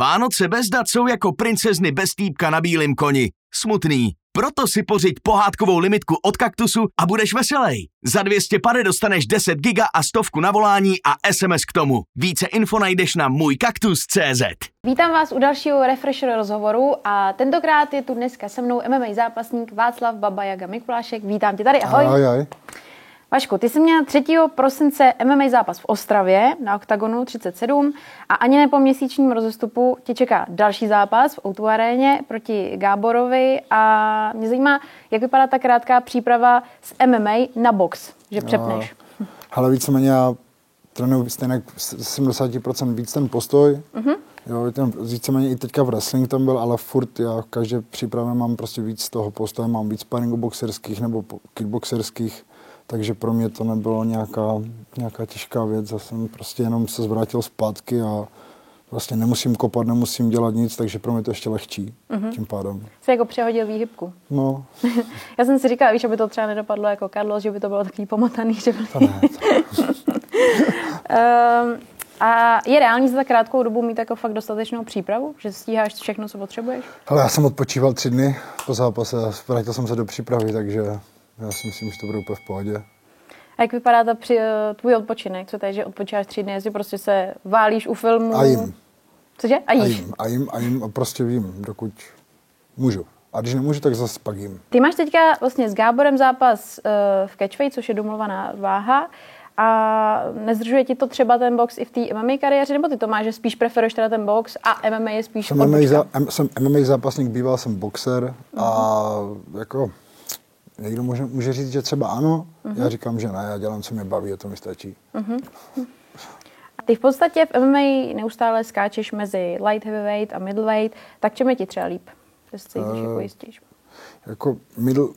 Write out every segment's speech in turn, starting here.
Vánoce bez dat jsou jako princezny bez týpka na bílém koni. Smutný. Proto si pořiď pohádkovou limitku od Kaktusu a budeš veselej. Za 200 pade dostaneš 10 giga a stovku na volání a SMS k tomu. Více info najdeš na můjkaktus.cz Vítám vás u dalšího Refresher rozhovoru a tentokrát je tu dneska se mnou MMA zápasník Václav Baba Jaga Mikulášek. Vítám tě tady, ahoj. Ahoj, ahoj. Vašku, ty jsi měl 3. prosince MMA zápas v Ostravě na OKTAGONu 37 a ani ne po měsíčním rozestupu tě čeká další zápas v Outu aréně proti Gáborovi a mě zajímá, jak vypadá ta krátká příprava z MMA na box, že přepneš. No, ale víceméně já trénuji stejně 70% víc ten postoj. Mm-hmm. Jo, ten, víceméně i teďka v wrestling tam byl, ale furt já v každé přípravě mám prostě víc toho postoje, mám víc sparingu boxerských nebo kickboxerských takže pro mě to nebylo nějaká, nějaká těžká věc. Já jsem prostě jenom se zvrátil zpátky a vlastně nemusím kopat, nemusím dělat nic, takže pro mě to ještě lehčí mm-hmm. tím pádem. Jsi jako přehodil výhybku. No. Já jsem si říkala, víš, aby to třeba nedopadlo jako Carlos, že by to bylo takový pomotaný, že by... To ne, to... um, a je reálně za krátkou dobu mít jako fakt dostatečnou přípravu, že stíháš všechno, co potřebuješ? Ale já jsem odpočíval tři dny po zápase a vrátil jsem se do přípravy, takže já si myslím, že to bude úplně v pohodě. A jak vypadá ta při, tvůj odpočinek? Co to je, že odpočíváš tři dny, jestli prostě se válíš u filmu? A jim. Cože? A jíš? A jim, a jim, a jim a prostě vím, dokud můžu. A když nemůžu, tak zase pak jim. Ty máš teďka vlastně s Gáborem zápas uh, v catchweight, což je domluvaná váha. A nezdržuje ti to třeba ten box i v té MMA kariéře, nebo ty to máš, že spíš preferuješ teda ten box a MMA je spíš jsem MMA, za, jsem MMA zápasník, býval jsem boxer uh-huh. a jako Někdo může, může říct, že třeba ano, uh-huh. já říkám, že ne, já dělám, co mě baví a to mi stačí. Uh-huh. A ty v podstatě v MMA neustále skáčeš mezi light heavyweight a middleweight, tak čem je ti třeba líp? Že se cítíš uh, jako jistíš? Jako middle,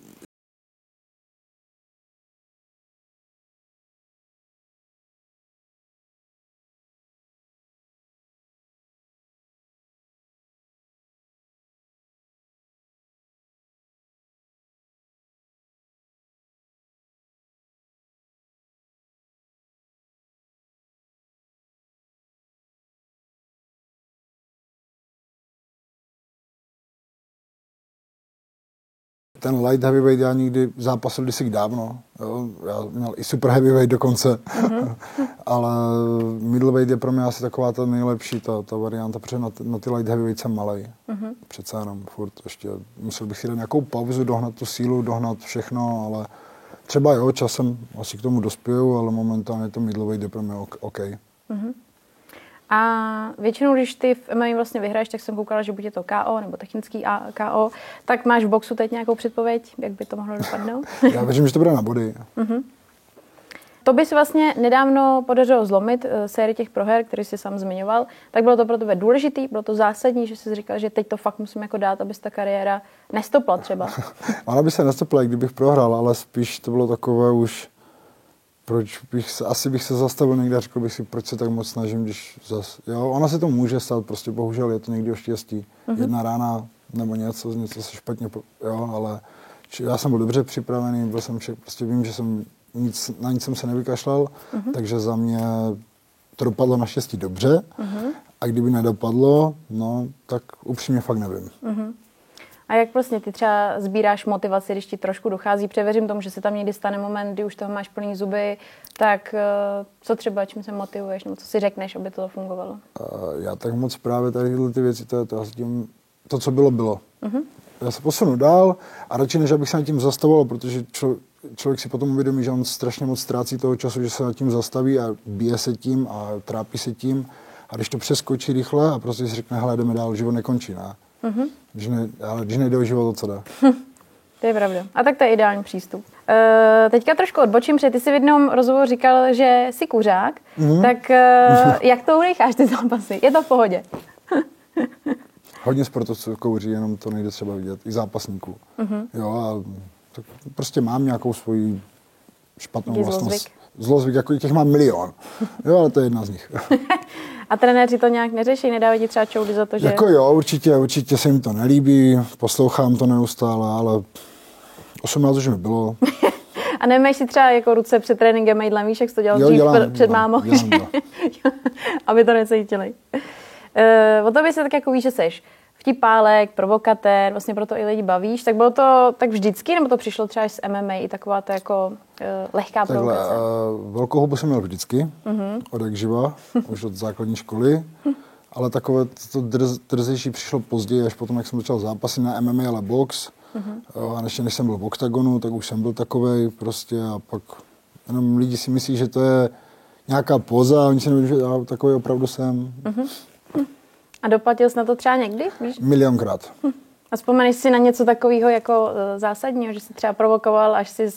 ten light heavyweight já nikdy zápasil kdysi dávno. Jo. Já měl i super heavyweight dokonce. Mm-hmm. Ale middleweight je pro mě asi taková ta nejlepší, ta, ta varianta, protože na, na ty light heavyweight jsem malej. Mm-hmm. Přece jenom furt ještě musel bych si dát nějakou pauzu, dohnat tu sílu, dohnat všechno, ale třeba jo, časem asi k tomu dospěju, ale momentálně to middleweight je pro mě OK. Mm-hmm. A většinou, když ty v MMA vlastně vyhraješ, tak jsem koukala, že buď je to KO nebo technický KO, tak máš v boxu teď nějakou předpověď, jak by to mohlo dopadnout? Já věřím, že to bude na body. Uh-huh. To by si vlastně nedávno podařilo zlomit uh, sérii těch proher, který jsi sám zmiňoval. Tak bylo to pro tebe důležitý, bylo to zásadní, že jsi říkal, že teď to fakt musím jako dát, aby ta kariéra nestopla třeba. Ona by se nestopla, kdybych prohrál, ale spíš to bylo takové už proč bych se, asi bych se zastavil někde a řekl bych si, proč se tak moc snažím, když zas, jo, ona se to může stát, prostě bohužel je to někdy o štěstí. Mm-hmm. Jedna rána nebo něco, něco se špatně, jo, ale či, já jsem byl dobře připravený, byl jsem vše, prostě vím, že jsem nic, na nic jsem se nevykašlal, mm-hmm. takže za mě to dopadlo naštěstí dobře mm-hmm. a kdyby nedopadlo, no, tak upřímně fakt nevím. Mm-hmm. A jak vlastně ty třeba sbíráš motivaci, když ti trošku dochází? Převěřím tomu, že se tam někdy stane moment, kdy už toho máš plný zuby, tak eh, co třeba, čím se motivuješ, nebo co si řekneš, aby to fungovalo? Já tak moc právě tady tyhle ty věci, to, to, tím, to co bylo, bylo. Uh-huh. Já se posunu dál a radši než abych se nad tím zastavoval, protože člo, člověk si potom uvědomí, že on strašně moc ztrácí toho času, že se nad tím zastaví a bije se tím a trápí se tím. A když to přeskočí rychle a prostě si řekne, hele, jdeme dál, život nekončí, ne? Mm-hmm. Když, ne, ale když nejde o život, to co dá. to je pravda. A tak to je ideální přístup. Uh, teďka trošku odbočím, protože ty jsi v jednom rozhovoru říkal, že jsi kuřák, mm-hmm. tak uh, jak to unecháš ty zápasy? Je to v pohodě? Hodně sportovců kouří, jenom to nejde třeba vidět. I zápasníků. Mm-hmm. Jo, a tak prostě mám nějakou svoji špatnou Je vlastnost. Zlozvyk. Zlozvyk, jako těch mám milion. Jo, ale to je jedna z nich. A trenéři to nějak neřeší? Nedávají ti třeba čoudy za to, že... Jako jo, určitě, určitě se jim to nelíbí, poslouchám to neustále, ale 18 už mi bylo. A nemáš si třeba jako ruce před tréninkem mejdlem, víš, jak jsi to dělal jo, dřív dělám, před dělám, mámou, dělám, dělám. aby to necítili. Uh, o tobě se tak jako víš, že seš vtipálek, provokatér, vlastně proto i lidi bavíš. Tak bylo to tak vždycky, nebo to přišlo třeba z MMA i taková to jako uh, lehká Takhle, provokace? uh, velkou hubu jsem měl vždycky, uh-huh. od jak živa, už od základní školy. Ale takové to drz, drzejší přišlo později, až potom, jak jsem začal zápasy na MMA, ale box. Uh-huh. A než, než jsem byl v oktagonu, tak už jsem byl takovej prostě a pak jenom lidi si myslí, že to je nějaká poza a oni si nevědí, že já takový opravdu jsem. Uh-huh. A doplatil jsi na to třeba někdy? Víš? Milionkrát. A vzpomeneš si na něco takového jako uh, zásadního, že jsi třeba provokoval, až jsi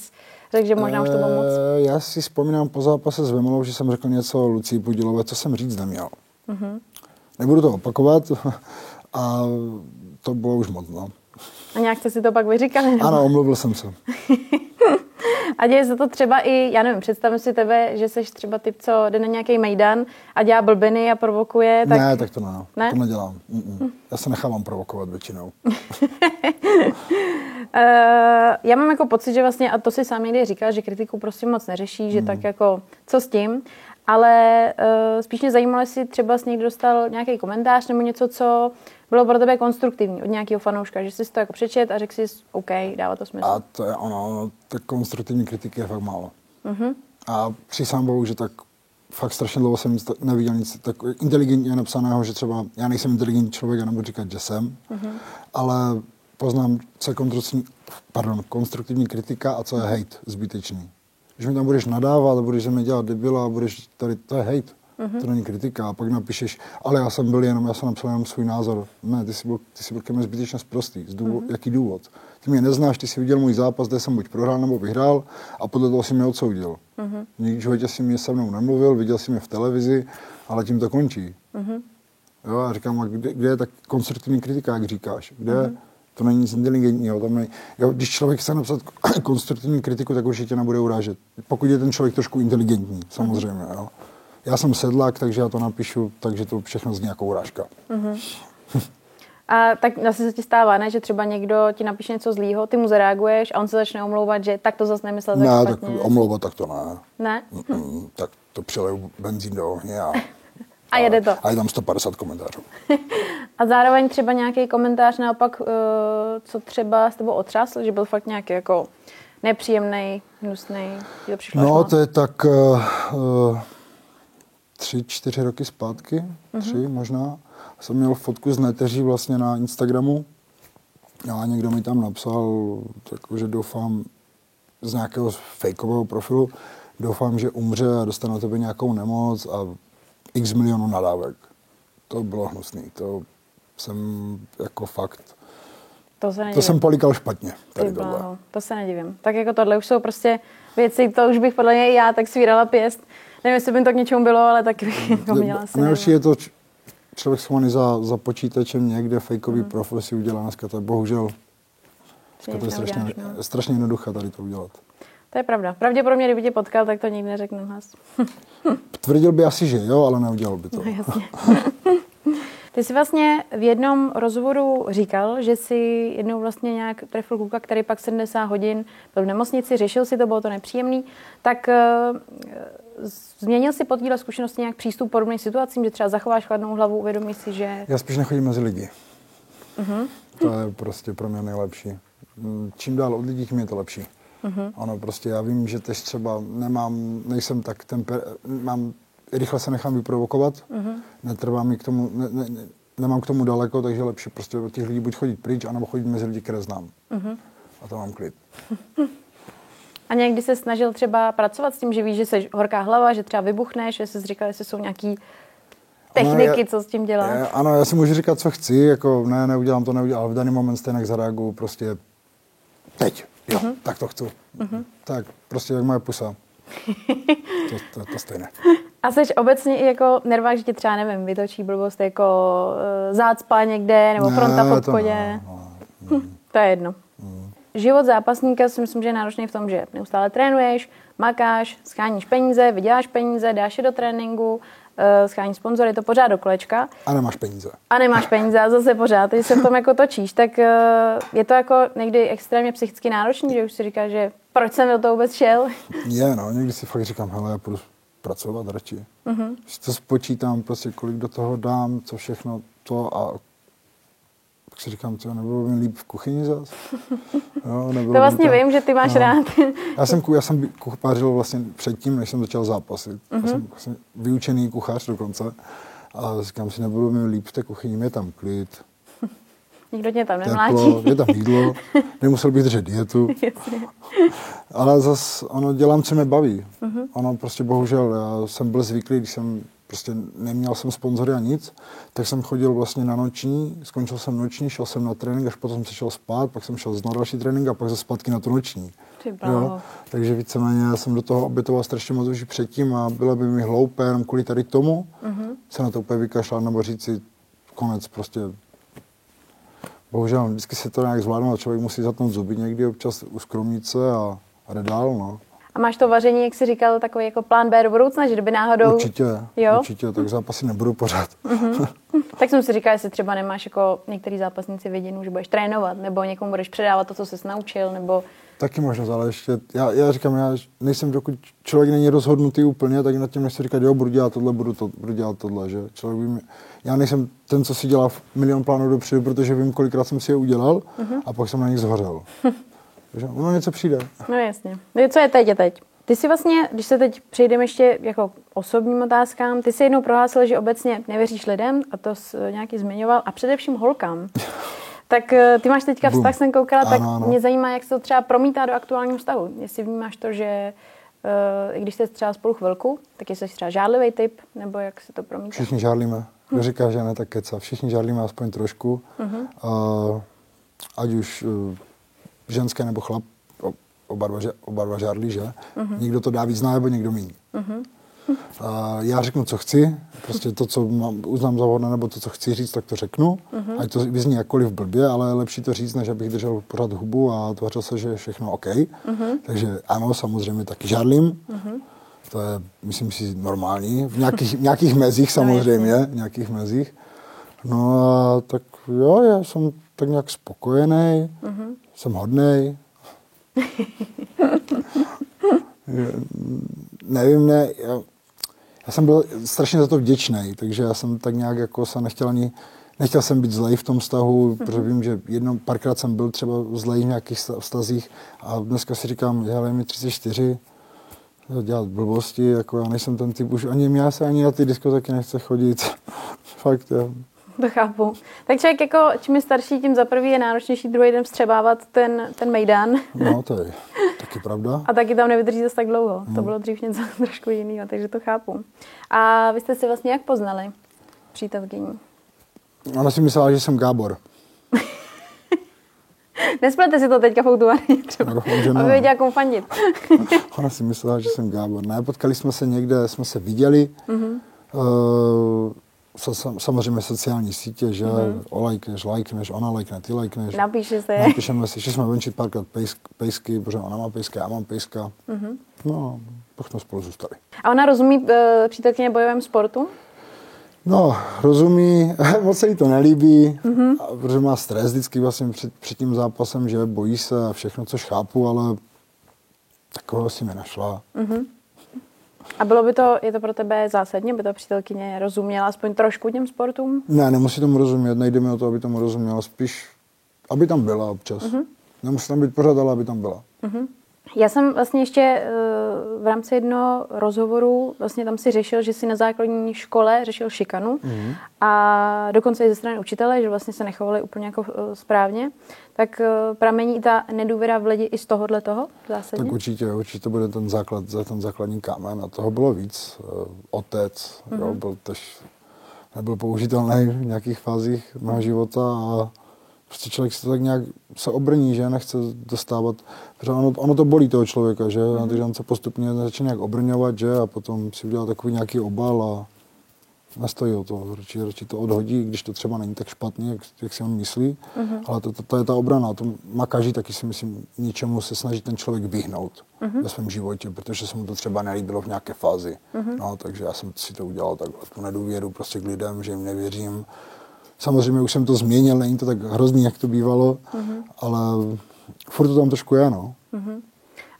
řekl, že možná už to bylo moc? Eh, Já si vzpomínám po zápase s Vemolou, že jsem řekl něco Lucii Pudilové, co jsem říct neměl. Uh-huh. Nebudu to opakovat a to bylo už moc, no. A nějak jste si to pak vyříkali? nebo? Ano, omluvil jsem se. A děje se to třeba i, já nevím, představím si tebe, že jsi třeba typ, co jde na nějaký mejdan a dělá blbiny a provokuje, tak... Ne, tak to ne. Ne? To nedělám. Mm-mm. Já se nechávám provokovat většinou. Uh, já mám jako pocit, že vlastně, a to si sám někdy říkal, že kritiku prostě moc neřeší, že tak jako, co s tím, ale uh, spíš mě zajímalo, jestli třeba jsi někdo dostal nějaký komentář nebo něco, co bylo pro tebe konstruktivní od nějakého fanouška, že jsi to jako přečet a řekl si, OK, dává to smysl. A to je ono, ono tak konstruktivní kritiky je fakt málo. Mhm. A přísám bohu, že tak fakt strašně dlouho jsem neviděl nic tak inteligentně napsaného, že třeba já nejsem inteligentní člověk, já nebudu říkat, že jsem, ale poznám, co je konstruktivní, pardon, konstruktivní kritika a co je hate zbytečný. Když mi tam budeš nadávat a budeš ze mě dělat debila a budeš tady, to je hate. To není kritika. A pak napíšeš, ale já jsem byl jenom, já jsem napsal jenom svůj názor. Ne, ty jsi byl, ty jsi byl ke mně zbytečně prostý. Z důvod, Jaký důvod? Ty mě neznáš, ty jsi viděl můj zápas, kde jsem buď prohrál nebo vyhrál a podle toho si mě odsoudil. Nikdy v životě si mě se mnou nemluvil, viděl si mě v televizi, ale tím to končí. Jo, a říkám, a kde, kde je tak konstruktivní kritika, jak říkáš? Kde mm-hmm. To není nic inteligentního. Tam není, jo, když člověk chce napsat konstruktivní kritiku, tak určitě nebude urážet. Pokud je ten člověk trošku inteligentní, samozřejmě. Jo. Já jsem sedlák, takže já to napíšu, takže to všechno zní jako urážka. A tak zase se ti stává, ne, že třeba někdo ti napíše něco zlýho, ty mu zareaguješ a on se začne omlouvat, že tak to zase nemyslel tak Ne, tak špatně. omlouvat, tak to ne. Ne? Mm, tak to přileju benzín do ohně a, A jede to. a je tam 150 komentářů. A zároveň třeba nějaký komentář naopak, eh, co třeba s tebou otřásl, že byl fakt nějaký jako nepříjemný, hnusný, to přišlo No, to je tak uh, tři, čtyři roky zpátky, tři možná. Jsem měl fotku z neteří vlastně na Instagramu a někdo mi tam napsal, jako, že doufám z nějakého fejkového profilu, doufám, že umře a dostane na tebe nějakou nemoc a x milionů nadávek. To bylo hnusný, to jsem jako fakt, To se nedivím. to jsem polikal špatně, Ty tady tohle. bláho, to se nedivím. Tak jako tohle už jsou prostě věci, to už bych podle i já tak svírala pěst. Nevím, jestli by to k něčemu bylo, ale tak bych jako měla asi Nejhorší je to č- člověk schovaný za, za počítačem někde, fejkový Mhm. profil si udělá dneska, to je bohužel dneska to je strašně, no. strašně jednoduché tady to udělat. To je pravda. Pravděpodobně, kdyby tě potkal, tak to nikdy neřeknu hlas. Tvrdil by asi, že jo, ale neudělal by to. No, jasně. Ty jsi vlastně v jednom rozhovoru říkal, že si jednou vlastně nějak trefil kluka, který pak 70 hodin byl v nemocnici, řešil si to, bylo to nepříjemný, tak eh, změnil si po této zkušenosti nějak přístup podobným situacím, že třeba zachováš chladnou hlavu, uvědomíš si, že Já spíš nechodím mezi lidi. Mhm. To je prostě pro mě nejlepší. Mm, Čím dál od lidí, tím je to lepší. Mhm. Ano, prostě já vím, že teď třeba nemám, nejsem tak temper, mám, rychle se nechám vyprovokovat, Mhm. netrvá mi k tomu, ne, ne, ne, nemám k tomu daleko, takže lepší prostě od těch lidí buď chodit pryč, anebo chodit mezi lidi, které znám. Mhm. A to mám klid. A někdy se snažil třeba pracovat s tím, že víš, že jsi horká hlava, že třeba vybuchneš, že jsi říkal, jestli jsou nějaký techniky, Ano, já- co s tím děláš. Já, ano, já si můžu říkat, co chci, jako ne, neudělám to, neudělám, ale v daný moment stejně zareaguju prostě teď, jo, Mhm. tak to chci. Tak, prostě jak moje pusa. to, to, to stejné. A jsi obecně i jako nervák, že ti třeba, nevím, vytočí blbost jako uh, zácpa někde, nebo fronta v to obchodě. ne, no. To je jedno. Život zápasníka si myslím, že je náročný v tom, že neustále trénuješ, makáš, scháníš peníze, vyděláš peníze, dáš je do tréninku, uh, scháníš sponzory, to pořád do kolečka A nemáš peníze. a nemáš peníze a zase pořád, když se v tom jako točíš, tak uh, je to jako někdy extrémně psychicky náročný, že už si říkáš, že proč jsem do toho vůbec šel. Je, no, někdy si fakt říkám, hele, já půjdu pracovat radši. Mm-hmm. Si to spočítám, prostě kolik do toho dám, co všechno to a tak si říkám, co nebylo by mi líp v kuchyni zas. Jo, to vlastně vím, že ty máš no. rád. já jsem, já jsem kuchařil vlastně předtím, než jsem začal zápasit. Mm-hmm. Já jsem vlastně vyučený kuchař dokonce. A říkám si, nebylo by mi líp v té kuchyni, je tam klid. Nikdo tě tam nemlátí. je tam jídlo, nemusel bych držet dietu. Ale zase ono dělám, co mě baví. Uh-huh. Ono prostě bohužel, já jsem byl zvyklý, když jsem prostě neměl jsem sponzory a nic, tak jsem chodil vlastně na noční, skončil jsem noční, šel jsem na trénink, až potom jsem šel spát, pak jsem šel na další trénink a pak ze zpátky na tu noční. Jo? Takže víceméně já jsem do toho obětoval strašně moc už předtím a bylo by mi hloupé jenom kvůli tady tomu uh-huh. se na to úplně vykašlat nebo říct si konec prostě. Bohužel vždycky se to nějak zvládne a člověk musí zatnout zuby někdy občas uskromnit se a, a jde dál, no. A máš to vaření, jak jsi říkal, takový jako plán B do budoucna, že kdyby náhodou... Určitě, jo? určitě, tak zápasy nebudu pořád. Uh-huh. tak jsem si říkal, jestli třeba nemáš jako některý zápasníci viděnou, že budeš trénovat, nebo někomu budeš předávat to, co jsi naučil, nebo... Taky možnost, ale ještě, já, já říkám, já nejsem, dokud člověk není rozhodnutý úplně, tak nad tím nechci říkat, jo, budu dělat tohle, budu, to, budu dělat tohle, že člověk by mě, já nejsem ten, co si dělá milion plánů dopředu, protože vím, kolikrát jsem si je udělal uh-huh. a pak jsem na nich zhořel. Takže ono něco přijde. No jasně. No, co je teď je teď? Ty si vlastně, když se teď přejdeme ještě jako osobním otázkám, ty si jednou prohlásil, že obecně nevěříš lidem, a to jsi nějaký zmiňoval, a především holkám. Tak eh, ty máš teďka vztah, jsem koukala, tak ano, ano. mě zajímá, jak se to třeba promítá do aktuálního vztahu. Jestli vnímáš to, že uh, i když jste třeba spolu chvilku, tak jsi třeba žádlivý typ, nebo jak se to promítá? Všichni žádlíme. Kdo říká, že ne, tak keca. Všichni žádlíme aspoň trošku. Uh-huh. Uh, ať už uh, ženské nebo chlap, oba dva, oba dva žádlí, že? Uh-huh. Někdo to dá víc najevo, někdo méně. Uh-huh. A já řeknu, co chci, prostě to, co mám, uznám za vhodné, nebo to, co chci říct, tak to řeknu. Uh-huh. Ať to vyzní jakkoliv blbě, ale lepší to říct, než abych držel pořád hubu a tvořil se, že je všechno OK. Uh-huh. Takže ano, samozřejmě taky žádlím. Uh-huh. To je, myslím si, normální. V nějakých, v nějakých mezích no, samozřejmě, v nějakých mezích. No a tak jo, já jsem tak nějak spokojený, uh-huh. jsem hodnej, nevím, ne, já, já jsem byl strašně za to vděčný, takže já jsem tak nějak jako se nechtěl ani, nechtěl jsem být zlej v tom vztahu, mm-hmm. protože vím, že jednou, párkrát jsem byl třeba zlej v nějakých vztazích a dneska si říkám, hele, mi 34, dělat blbosti, jako já nejsem ten typ, už ani mě se ani na ty diskotéky nechce chodit. Fakt, jo. To chápu. Tak člověk jako, čím je starší, tím za prvý je náročnější druhý den vstřebávat ten, ten mejdan. No, to je taky pravda. A taky tam nevydrží zase tak dlouho. Hmm. To bylo dřív něco trošku jiného, takže to chápu. A vy jste si vlastně jak poznali přítelkyní? Ona si myslela, že jsem Gábor. Nesplete si to teďka v autovárně třeba, no, že aby věděla, komu fandit. Ona si myslela, že jsem Gábor. Ne, potkali jsme se někde, jsme se viděli. Mm-hmm. Uh, samozřejmě sociální sítě, že mm-hmm. olajkneš, lajkneš, ona lajkne, ty lajkneš. Napíše se. Napíšeme si, že jsme venčit párkrát pejsk, pejsky, protože ona má pejska, já mám pejska. Mm-hmm. No, pak jsme spolu zůstali. A ona rozumí uh, přítelkyně bojovému sportu? No, rozumí, moc se jí to nelíbí, mm-hmm. protože má stres vždycky vlastně před, před tím zápasem, že bojí se a všechno, což chápu, ale takového si mi našla. Mm-hmm. A bylo by to, je to pro tebe zásadně, by ta přítelkyně rozuměla aspoň trošku těm sportům? Ne, nemusí tomu rozumět, nejde mi o to, aby tomu rozuměla, spíš, aby tam byla občas. Uh-huh. Nemusí tam být pořád, ale aby tam byla. Uh-huh. Já jsem vlastně ještě eh, v rámci jednoho rozhovoru, vlastně tam si řešil, že si na základní škole řešil šikanu mm. a dokonce i ze strany učitele, že vlastně se nechovali úplně jako eh, správně. Tak eh, pramení ta nedůvěra v lidi i z tohohle toho zásadně? Tak určitě, určitě bude ten základ, ten základní kámen a toho bylo víc. Otec, mm. jo, mhm. byl tež, nebyl použitelný v nějakých fázích mého života a prostě člověk se tak nějak se obrní, že nechce dostávat, protože ono, ono to bolí toho člověka, že, mm. takže on se postupně začne nějak obrňovat, že, a potom si udělá takový nějaký obal a nestojí o to, radši, radši to odhodí, když to třeba není tak špatně, jak, jak si on myslí, mm-hmm. ale to, to, to, je ta obrana, to má každý taky si myslím, něčemu se snaží ten člověk vyhnout mm-hmm. ve svém životě, protože se mu to třeba nelíbilo v nějaké fázi, mm-hmm. no, takže já jsem si to udělal takhle, tu nedůvěru prostě k lidem, že jim nevěřím, Samozřejmě už jsem to změnil, není to tak hrozný, jak to bývalo, mm-hmm. ale furt to tam trošku je, no. Mm-hmm.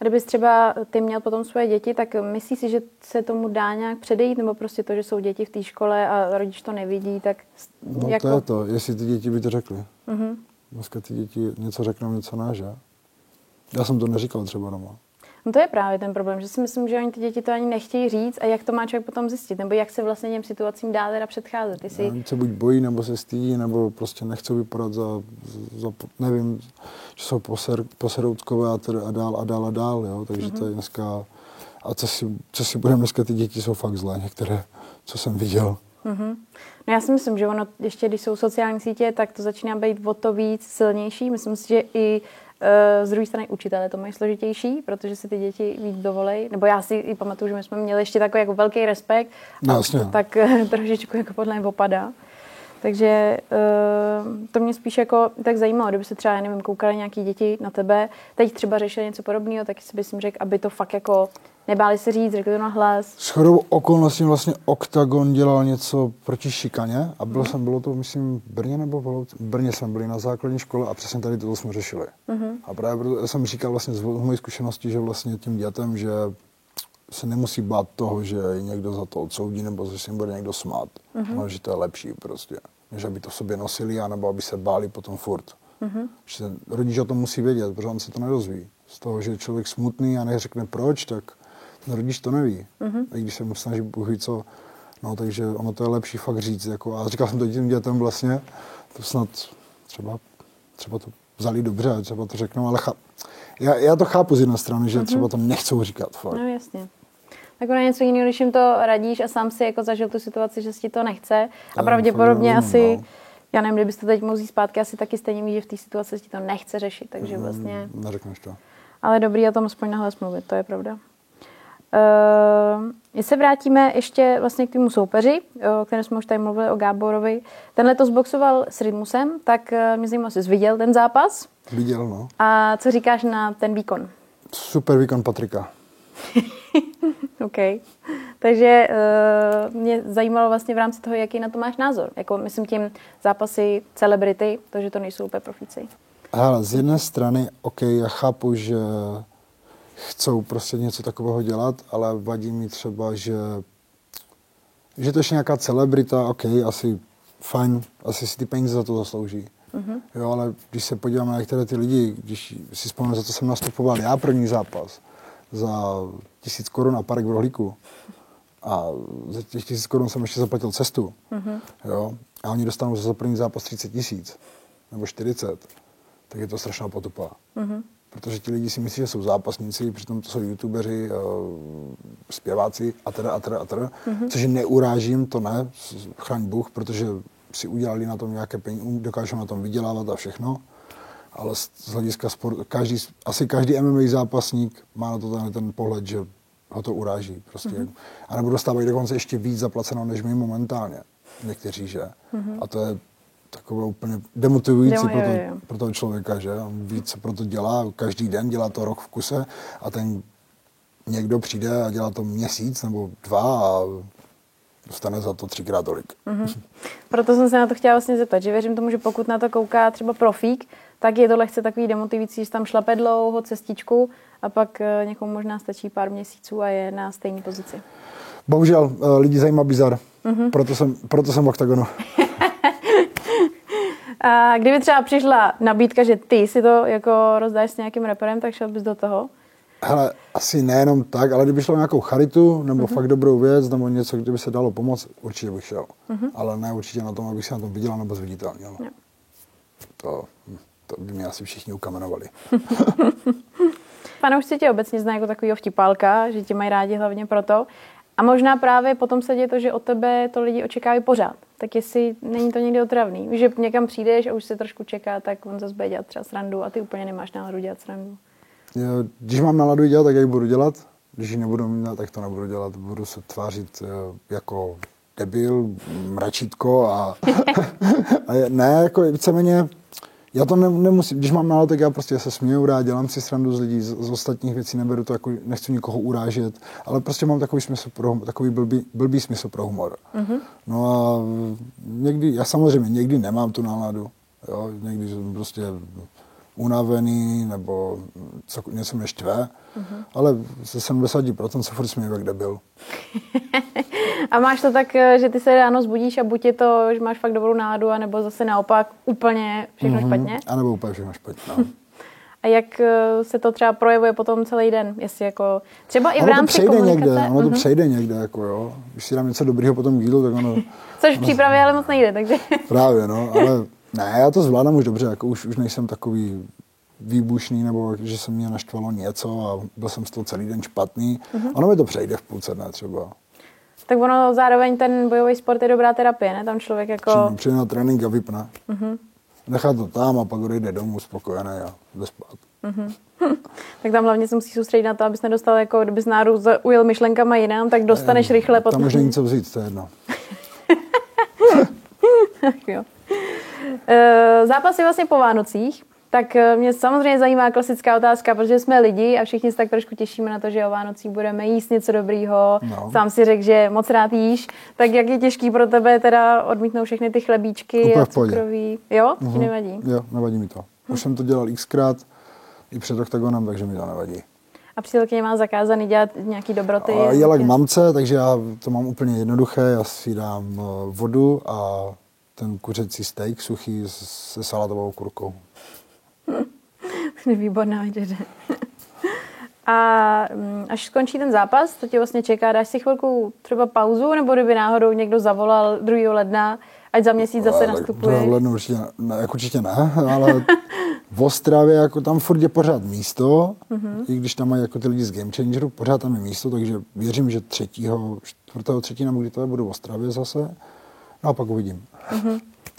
A kdybys třeba ty měl potom svoje děti, tak myslíš si, že se tomu dá nějak předejít, nebo prostě to, že jsou děti v té škole a rodič to nevidí, tak No jako... to je to, jestli ty děti by to řekly. Mhm. Dneska ty děti něco řeknou, něco ne, že? Já jsem to neříkal třeba doma. No to je právě ten problém, že si myslím, že oni ty děti to ani nechtějí říct a jak to má člověk potom zjistit, nebo jak se vlastně těm situacím dá teda předcházet. Si... Oni se buď bojí, nebo se stydí, nebo prostě nechcou vypadat za, za nevím, že jsou poser, poseroutkové a, teda a dál a dál a dál, jo? takže mm-hmm. to je dneska, a co si, co si budeme dneska, ty děti jsou fakt zlé, některé, co jsem viděl. Mm-hmm. No já si myslím, že ono ještě, když jsou sociální sítě, tak to začíná být o to víc silnější. Myslím si, že i z druhé strany učitelé to mají složitější, protože si ty děti víc dovolej. Nebo já si i pamatuju, že my jsme měli ještě takový jako velký respekt. No, a to tak e, trošičku jako podle mě opadá. Takže e, to mě spíš jako tak zajímalo, kdyby se třeba, já nevím, koukali nějaký děti na tebe, teď třeba řešili něco podobného, tak si bych řekl, aby to fakt jako nebáli se říct, řekli to na hlas. S chodou okolností vlastně Octagon dělal něco proti šikaně a bylo, jsem, bylo to, myslím, v Brně nebo v Brně jsme byli na základní škole a přesně tady toto jsme řešili. Mhm. A právě proto jsem říkal vlastně z mojí zkušenosti, že vlastně tím dětem, že se nemusí bát toho, že někdo za to odsoudí nebo že se jim bude někdo smát. Mhm. Ale že to je lepší prostě, než aby to v sobě nosili, anebo aby se báli potom furt. Mhm. Že ten rodič o tom musí vědět, protože on se to nedozví. Z toho, že je člověk smutný a neřekne proč, tak ten rodič to neví. Mhm. I když se mu snaží Bůh ví co, no takže ono to je lepší fakt říct. Jako, a říkal jsem to těm dětem vlastně, to snad třeba, třeba to vzali dobře, třeba to řeknou, ale cháp, já, já to chápu z jedné strany, že třeba to nechcou říkat fakt. No jasně. Tak ono něco jiného, když jim to radíš a sám si jako zažil tu situaci, že si ti to nechce. A je pravděpodobně fakt asi, no. já nevím, kdybyste to teď mohl vzít zpátky, asi taky stejně ví, že v té situaci si ti to nechce řešit. Takže vlastně, Mm, Neřekneš to. ale dobrý o tom aspoň nahlas mluvit, to je pravda. Uh, se vrátíme ještě vlastně k týmu soupeři, o kterém jsme už tady mluvili, o Gáborovi. Tenhle to zboxoval s Rytmusem, tak uh, mě zajímalo, jsi viděl ten zápas Viděl, no. a co říkáš na ten výkon? Super výkon Patrika. OK. Takže uh, mě zajímalo vlastně v rámci toho, jaký na to máš názor. Jako myslím tím zápasy celebrity, to, že to nejsou úplně profíci. Hele, z jedné strany, OK, já chápu, že chcou prostě něco takového dělat, ale vadí mi třeba, že, že to je nějaká celebrita, OK, asi fajn, asi si ty peníze za to zaslouží. Mm-hmm. Jo, ale když se podívám na některé ty lidi, když si vzpomínám, za co jsem nastupoval já první zápas, za tisíc korun a parek v rohlíku, a za těch tisíc korun jsem ještě zaplatil cestu, mm-hmm. jo, a oni dostanou za první zápas 30 tisíc, nebo 40, tak je to strašná potupa. Mm-hmm. Protože ti lidi si myslí, že jsou zápasníci, přitom to jsou youtubeři, uh, zpěváci a teda a teda a teda, mm-hmm. což neurážím, to ne, chraň Bůh, protože si udělali na tom nějaké peníze, dokážou na tom vydělávat a všechno, ale z z hlediska sportu, každý, asi každý MMA zápasník má na to ten, ten pohled, že ho to uráží prostě. Mm-hmm. A nebo dostávají dokonce ještě víc zaplaceno, než my momentálně. Někteří, že? Mm-hmm. A to je takové úplně demotivující Jo, pro, jo, to, jo. pro toho člověka, že? On ví, co pro to dělá, každý den dělá to rok v kuse a ten někdo přijde a dělá to měsíc nebo dva a dostane za to třikrát tolik. Mm-hmm. Proto jsem se na to chtěla vlastně zeptat, že věřím tomu, že pokud na to kouká třeba profík, tak je to lehce takový demotivující, že tam šlape dlouho cestičku a pak eh, někomu možná stačí pár měsíců a je na stejné pozici. Bohužel eh, lidi zajímá bizar, mm-hmm. proto, jsem, proto jsem v oktagonu. A kdyby třeba přišla nabídka, že ty si to jako rozdáš s nějakým reperem, tak šel bys do toho? Hele, asi nejenom tak, ale kdyby šlo nějakou charitu nebo mm-hmm. fakt dobrou věc nebo něco, kdyby se dalo pomoct, určitě bych šel. Mm-hmm. Ale ne určitě na tom, abych se na tom viděla nebo zviditelnil. Jo. To, to by mě asi všichni ukamenovali. Fanoušci tě obecně znají jako takovýho vtipálka, že tě mají rádi hlavně proto. A možná právě potom se děje to, že od tebe to lidi očekávají pořád. Tak jestli není to někdy otravný. Že někam přijdeš a už se trošku čeká, tak on zase bude dělat třeba srandu a ty úplně nemáš náladu dělat srandu. Když mám náladu dělat, tak jak budu dělat. Když ji nebudu mít, tak to nebudu dělat. Budu se tvářit eh, jako debil, mračítko a, a ne, jako víceméně, já to ne, nemusím, když mám náladu, tak já prostě se směju rád, dělám si srandu z lidí, z, z ostatních věcí neberu to jako, nechci nikoho urážet, ale prostě mám takový smysl pro, hum- takový blbý, blbý smysl pro humor. Mm-hmm. No a někdy, já samozřejmě někdy nemám tu náladu, jo, někdy jsem prostě unavený nebo co, něco mě štve, uh-huh. ale ze 70% se furt směju, jak debil. a máš to tak, eh, že ty se ráno zbudíš a buď je to, že máš fakt dobrou nádu, anebo zase naopak úplně všechno uh-huh. špatně? A nebo úplně všechno špatně, no. A jak eh, se to třeba projevuje potom celý den? Jestli jako, třeba i v ono rámci to přejde komunikace? někde, ono to Mhm. přejde někde, jako jo. Když si dám něco dobrýho potom k jídlu, tak ono Což v přípravě ale moc nejde, takže... právě, no, ale ne, já to zvládám už dobře, jako už, už nejsem takový výbušný, nebo že se mě naštvalo něco a byl jsem z toho celý den špatný. Mhm. Ono mi to přejde v půlce dne třeba. tak ono zároveň ten bojový sport je dobrá terapie, ne? Tam člověk jako... Přijde, přijde na trénink a vypne. Mhm. Nechá to tam a pak odejde domů spokojený a jde spát. Tak tam hlavně se musí soustředit na to, abys nedostal, jako kdybys náru ujel myšlenkama jinam, tak dostaneš rychle Tam potom. už není co vzít, to je jedno. jo. E, zápas je vlastně po Vánocích, tak eh, mě samozřejmě zajímá klasická otázka, protože jsme lidi a všichni se tak trošku těšíme na to, že o Vánocích budeme jíst něco dobrýho. No. Sám si řekl, že moc rád jíš, tak jak je těžký pro tebe teda odmítnout všechny ty chlebíčky Úplně a cukroví? Jo? Ti nevadí? Jo, nevadí mi to. Už jsem to dělal xkrát i před oktagonem, takže mi to nevadí. A přítelkyně má zakázaný dělat nějaký dobroty? A jela k mamce, takže já to mám úplně jednoduché. Já si dám eh, vodu a ten kuřecí steak suchý se salátovou kurkou. Výborná večeře. A mm, až skončí ten zápas, to tě vlastně čeká, dáš si chvilku třeba pauzu, nebo kdyby náhodou někdo zavolal 2. ledna, ať za měsíc zase nastupuje. v lednu určitě, ne, jako určitě ne, ale v Ostravě jako tam furt je pořád místo, Mhm. i když tam mají jako ty lidi z Game Changeru, pořád tam je místo, takže věřím, že třetího, čtvrtého, třetího, nebo kdy to je, budu v Ostravě zase. No a pak uvidím.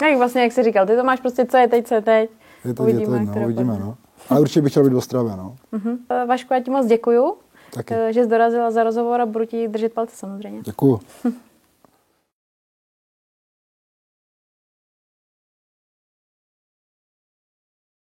Jak vlastně, jak jsi říkal, ty to máš prostě, co je teď, co je teď. Je to, uvidíme, je to, no, uvidíme, no. Ale určitě bych chtěl být v Ostravě, no. Mhm. Eh, Vašku, já ti moc děkuju, Taky. eh, že jsi dorazila za rozhovor a budu ti držet palce samozřejmě. Děkuju.